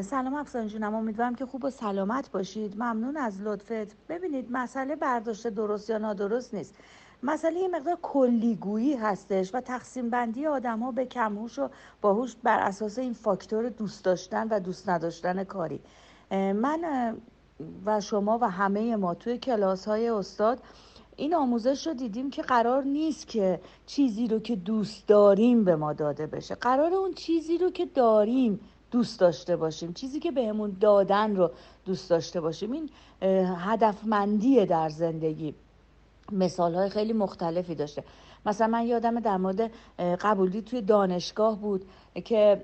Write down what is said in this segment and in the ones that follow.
سلام افسان جونم امیدوارم که خوب و سلامت باشید. ممنون از لطفت. ببینید مسئله برداشت درست یا نادرست نیست. مسئله یه مقدار کلیگویی هستش و تقسیم بندی آدم ها به کمهوش و باهوش بر اساس این فاکتور دوست داشتن و دوست نداشتن کاری. من و شما و همه ما توی کلاس های استاد این آموزش رو دیدیم که قرار نیست که چیزی رو که دوست داریم به ما داده بشه. قرار اون چیزی رو که داریم دوست داشته باشیم. چیزی که بهمون دادن رو دوست داشته باشیم. این هدفمندیه در زندگی. مثال های خیلی مختلفی داشته. مثلا من یادم در مورد قبولی توی دانشگاه بود که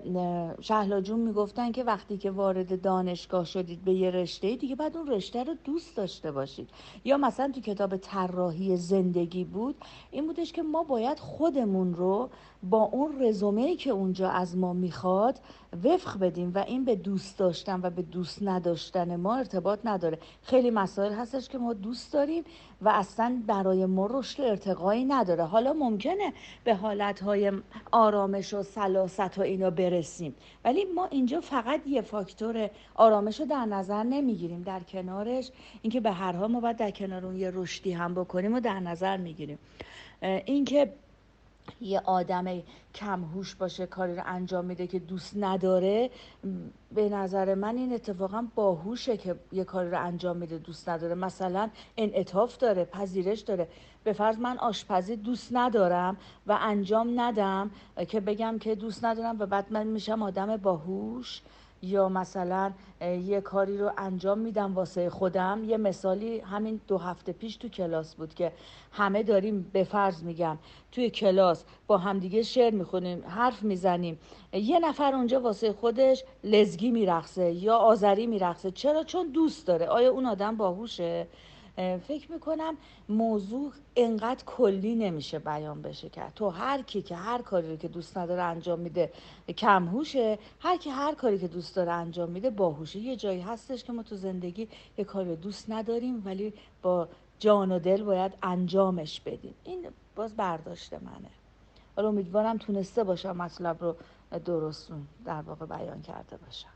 شهلا جون می‌گفتن که وقتی که وارد دانشگاه شدید به یه رشته دیگه بعد اون رشته رو دوست داشته باشید. یا مثلا تو کتاب طراحی زندگی بود این بودش که ما باید خودمون رو با اون رزومه که اونجا از ما می‌خواد وفق بدیم و این به دوست داشتن و به دوست نداشتن ما ارتباط نداره. خیلی مسائل هستش که ما دوست داریم و اصلا برای ما رشد ارتقایی نداره. حالا ممکنه به حالتهای آرامش و سلاست تا اینا برسیم. ولی ما اینجا فقط یه فاکتور آرامش رو در نظر نمی‌گیریم. در کنارش اینکه به هر حال ما باید در کنار اون یه رشدی هم بکنیم و در نظر می‌گیریم. اینکه یه آدم کم هوش باشه کاری رو انجام میده که دوست نداره به نظر من این اتفاقا باهوشه که یه کاری رو انجام میده دوست نداره. مثلا انعطاف داره پذیرش داره. به فرض من آشپزی دوست ندارم و انجام ندم که بگم که دوست ندارم و بعد من میشم آدم باهوش. یا مثلا یه کاری رو انجام میدم واسه خودم. یه مثالی همین دو هفته پیش تو کلاس بود که همه داریم به فرض میگم توی کلاس با همدیگه شعر می‌خونیم حرف می‌زنیم. یه نفر اونجا واسه خودش لزگی میرقصه یا آذری میرقصه. چرا؟ چون دوست داره. آیا اون آدم باهوشه؟ فکر می‌کنم موضوع انقدر کلی نمیشه بیان بشه کرد. تو هر کی که هر کاری که دوست نداره انجام میده کمهوشه. هر کی هر کاری که دوست داره انجام میده باهوشه. یه جایی هستش که ما تو زندگی یه کاری دوست نداریم ولی با جان و دل باید انجامش بدیم. این باز برداشت منه. حالا امیدوارم تونسته باشم مطلب رو درست در واقع بیان کرده باشم.